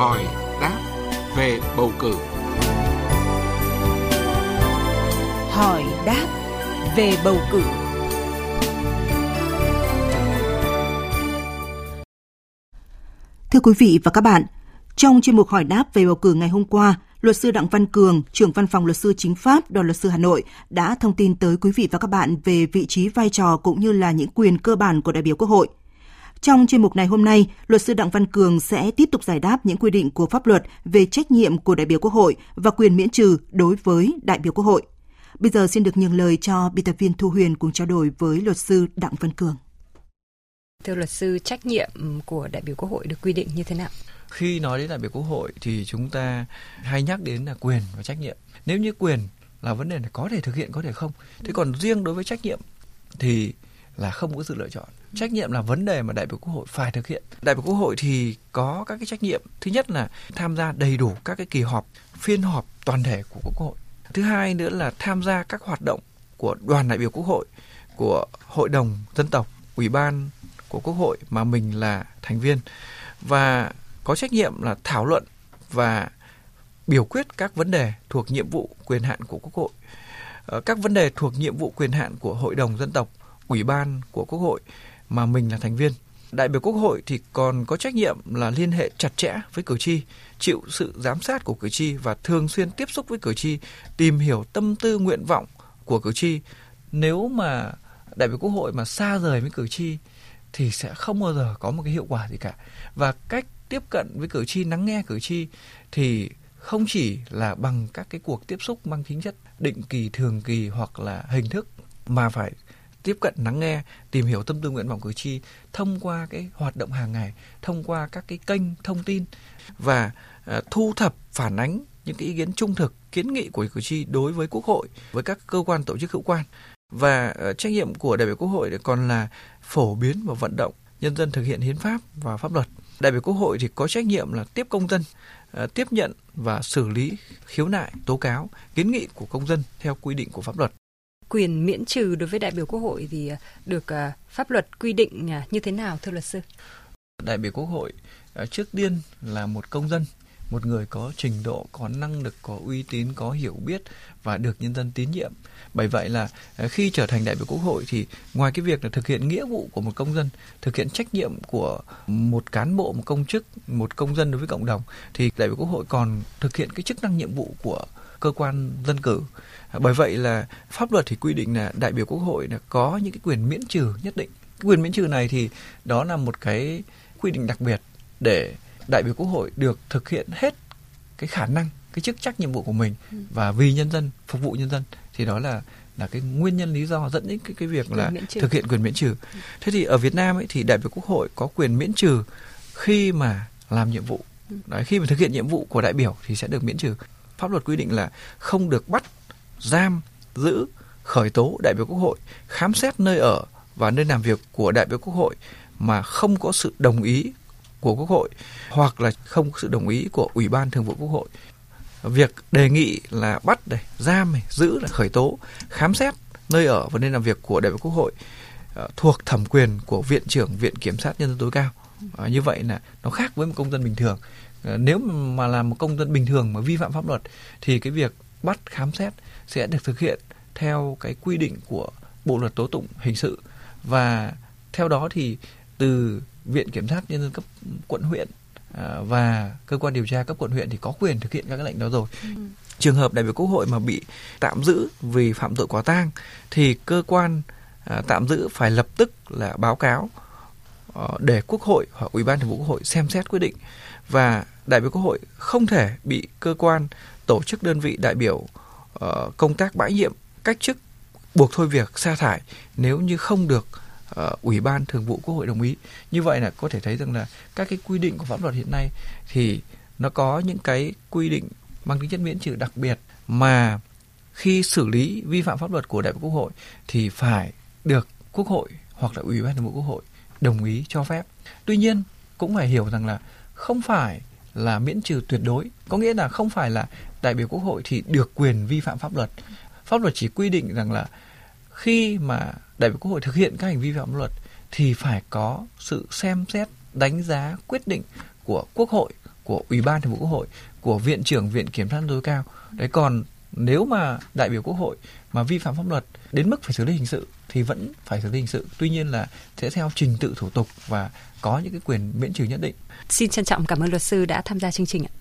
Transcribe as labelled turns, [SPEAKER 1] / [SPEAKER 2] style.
[SPEAKER 1] hỏi đáp về bầu cử.
[SPEAKER 2] Hỏi đáp về bầu cử. Thưa quý vị và các bạn, trong chuyên mục hỏi đáp về bầu cử ngày hôm qua, luật sư Đặng Văn Cường, trưởng văn phòng luật sư chính pháp đoàn luật sư Hà Nội đã thông tin tới quý vị và các bạn về vị trí vai trò cũng như là những quyền cơ bản của đại biểu Quốc hội. Trong chuyên mục này hôm nay, luật sư Đặng Văn Cường sẽ tiếp tục giải đáp những quy định của pháp luật về trách nhiệm của đại biểu Quốc hội và quyền miễn trừ đối với đại biểu Quốc hội. Bây giờ xin được nhường lời cho biên tập viên Thu Huyền cùng trao đổi với luật sư Đặng Văn Cường.
[SPEAKER 3] Thưa luật sư, trách nhiệm của đại biểu Quốc hội được quy định như thế nào?
[SPEAKER 4] Khi nói đến đại biểu Quốc hội thì chúng ta hay nhắc đến là quyền và trách nhiệm. Nếu như quyền là vấn đề này có thể thực hiện có thể không. Thế còn riêng đối với trách nhiệm thì là không có sự lựa chọn. Trách nhiệm là vấn đề mà đại biểu Quốc hội phải thực hiện. Đại biểu Quốc hội thì có các cái trách nhiệm. Thứ nhất là tham gia đầy đủ các cái kỳ họp, phiên họp toàn thể của Quốc hội. Thứ hai nữa là tham gia các hoạt động của đoàn đại biểu Quốc hội, của Hội đồng dân tộc, Ủy ban của Quốc hội mà mình là thành viên và có trách nhiệm là thảo luận và biểu quyết các vấn đề thuộc nhiệm vụ quyền hạn của Quốc hội. Ờ, các vấn đề thuộc nhiệm vụ quyền hạn của Hội đồng dân tộc, Ủy ban của Quốc hội mà mình là thành viên. Đại biểu Quốc hội thì còn có trách nhiệm là liên hệ chặt chẽ với cử tri, chịu sự giám sát của cử tri và thường xuyên tiếp xúc với cử tri, tìm hiểu tâm tư nguyện vọng của cử tri. Nếu mà đại biểu Quốc hội mà xa rời với cử tri thì sẽ không bao giờ có một cái hiệu quả gì cả. Và cách tiếp cận với cử tri, lắng nghe cử tri thì không chỉ là bằng các cái cuộc tiếp xúc mang tính chất định kỳ, thường kỳ hoặc là hình thức mà phải tiếp cận lắng nghe, tìm hiểu tâm tư nguyện vọng cử tri thông qua cái hoạt động hàng ngày, thông qua các cái kênh thông tin và ờ, thu thập, phản ánh những cái ý kiến trung thực, kiến nghị của cử tri đối với quốc hội, với các cơ quan tổ chức hữu quan. Và ờ, trách nhiệm của đại biểu quốc hội còn là phổ biến và vận động nhân dân thực hiện hiến pháp và pháp luật. Đại biểu quốc hội thì có trách nhiệm là tiếp công dân ờ, tiếp nhận và xử lý khiếu nại, tố cáo, kiến nghị của công dân theo quy định của pháp luật
[SPEAKER 3] quyền miễn trừ đối với đại biểu quốc hội thì à, được à, pháp luật quy định à, như thế nào thưa luật sư?
[SPEAKER 4] Đại biểu quốc hội trước tiên là một công dân, một người có trình độ, có năng lực, có uy tín, có hiểu biết và được nhân dân tín nhiệm. Bởi vậy là à, khi trở thành đại biểu quốc hội thì ngoài cái việc là thực hiện nghĩa vụ của một công dân, thực hiện trách nhiệm của một cán bộ, một công chức, một công dân đối với cộng đồng thì đại biểu quốc hội còn thực hiện cái chức năng nhiệm vụ của cơ quan dân cử bởi vậy là pháp luật thì quy định là đại biểu quốc hội là có những cái quyền miễn trừ nhất định quyền miễn trừ này thì đó là một cái quy định đặc biệt để đại biểu quốc hội được thực hiện hết cái khả năng cái chức trách nhiệm vụ của mình ừ. và vì nhân dân phục vụ nhân dân thì đó là là cái nguyên nhân lý do dẫn đến cái cái việc là thực hiện quyền miễn trừ. Ừ. Thế thì ở Việt Nam ấy thì đại biểu quốc hội có quyền miễn trừ khi mà làm nhiệm vụ. Ừ. Đấy, khi mà thực hiện nhiệm vụ của đại biểu thì sẽ được miễn trừ. Pháp luật quy định là không được bắt giam giữ khởi tố đại biểu quốc hội khám xét nơi ở và nơi làm việc của đại biểu quốc hội mà không có sự đồng ý của quốc hội hoặc là không có sự đồng ý của ủy ban thường vụ quốc hội. Việc đề nghị là bắt này giam này giữ là khởi tố khám xét nơi ở và nơi làm việc của đại biểu quốc hội ờ, thuộc thẩm quyền của viện trưởng viện kiểm sát nhân dân tối cao. À, như vậy là nó khác với một công dân bình thường. À, nếu mà là một công dân bình thường mà vi phạm pháp luật thì cái việc bắt khám xét sẽ được thực hiện theo cái quy định của bộ luật tố tụng hình sự. Và theo đó thì từ viện kiểm sát nhân dân cấp quận huyện à, và cơ quan điều tra cấp quận huyện thì có quyền thực hiện các cái lệnh đó rồi. Ừ. Trường hợp đại biểu quốc hội mà bị tạm giữ vì phạm tội quá tang thì cơ quan à, tạm giữ phải lập tức là báo cáo à, để quốc hội hoặc ủy ban thường vụ quốc hội xem xét quyết định và đại biểu quốc hội không thể bị cơ quan tổ chức đơn vị đại biểu uh, công tác bãi nhiệm cách chức buộc thôi việc sa thải nếu như không được uh, ủy ban thường vụ quốc hội đồng ý. Như vậy là có thể thấy rằng là các cái quy định của pháp luật hiện nay thì nó có những cái quy định mang tính chất miễn trừ đặc biệt mà khi xử lý vi phạm pháp luật của đại biểu quốc hội thì phải được quốc hội hoặc là ủy ban thường vụ quốc hội đồng ý cho phép. Tuy nhiên cũng phải hiểu rằng là không phải là miễn trừ tuyệt đối có nghĩa là không phải là đại biểu quốc hội thì được quyền vi phạm pháp luật. Pháp luật chỉ quy định rằng là khi mà đại biểu quốc hội thực hiện các hành vi vi phạm pháp luật thì phải có sự xem xét, đánh giá quyết định của quốc hội, của ủy ban thường vụ quốc hội, của viện trưởng viện kiểm sát tối cao. Đấy, còn nếu mà đại biểu quốc hội mà vi phạm pháp luật đến mức phải xử lý hình sự thì vẫn phải xử lý hình sự. Tuy nhiên là sẽ theo trình tự thủ tục và có những cái quyền miễn trừ nhất định.
[SPEAKER 3] Xin trân trọng cảm ơn luật sư đã tham gia chương trình ạ.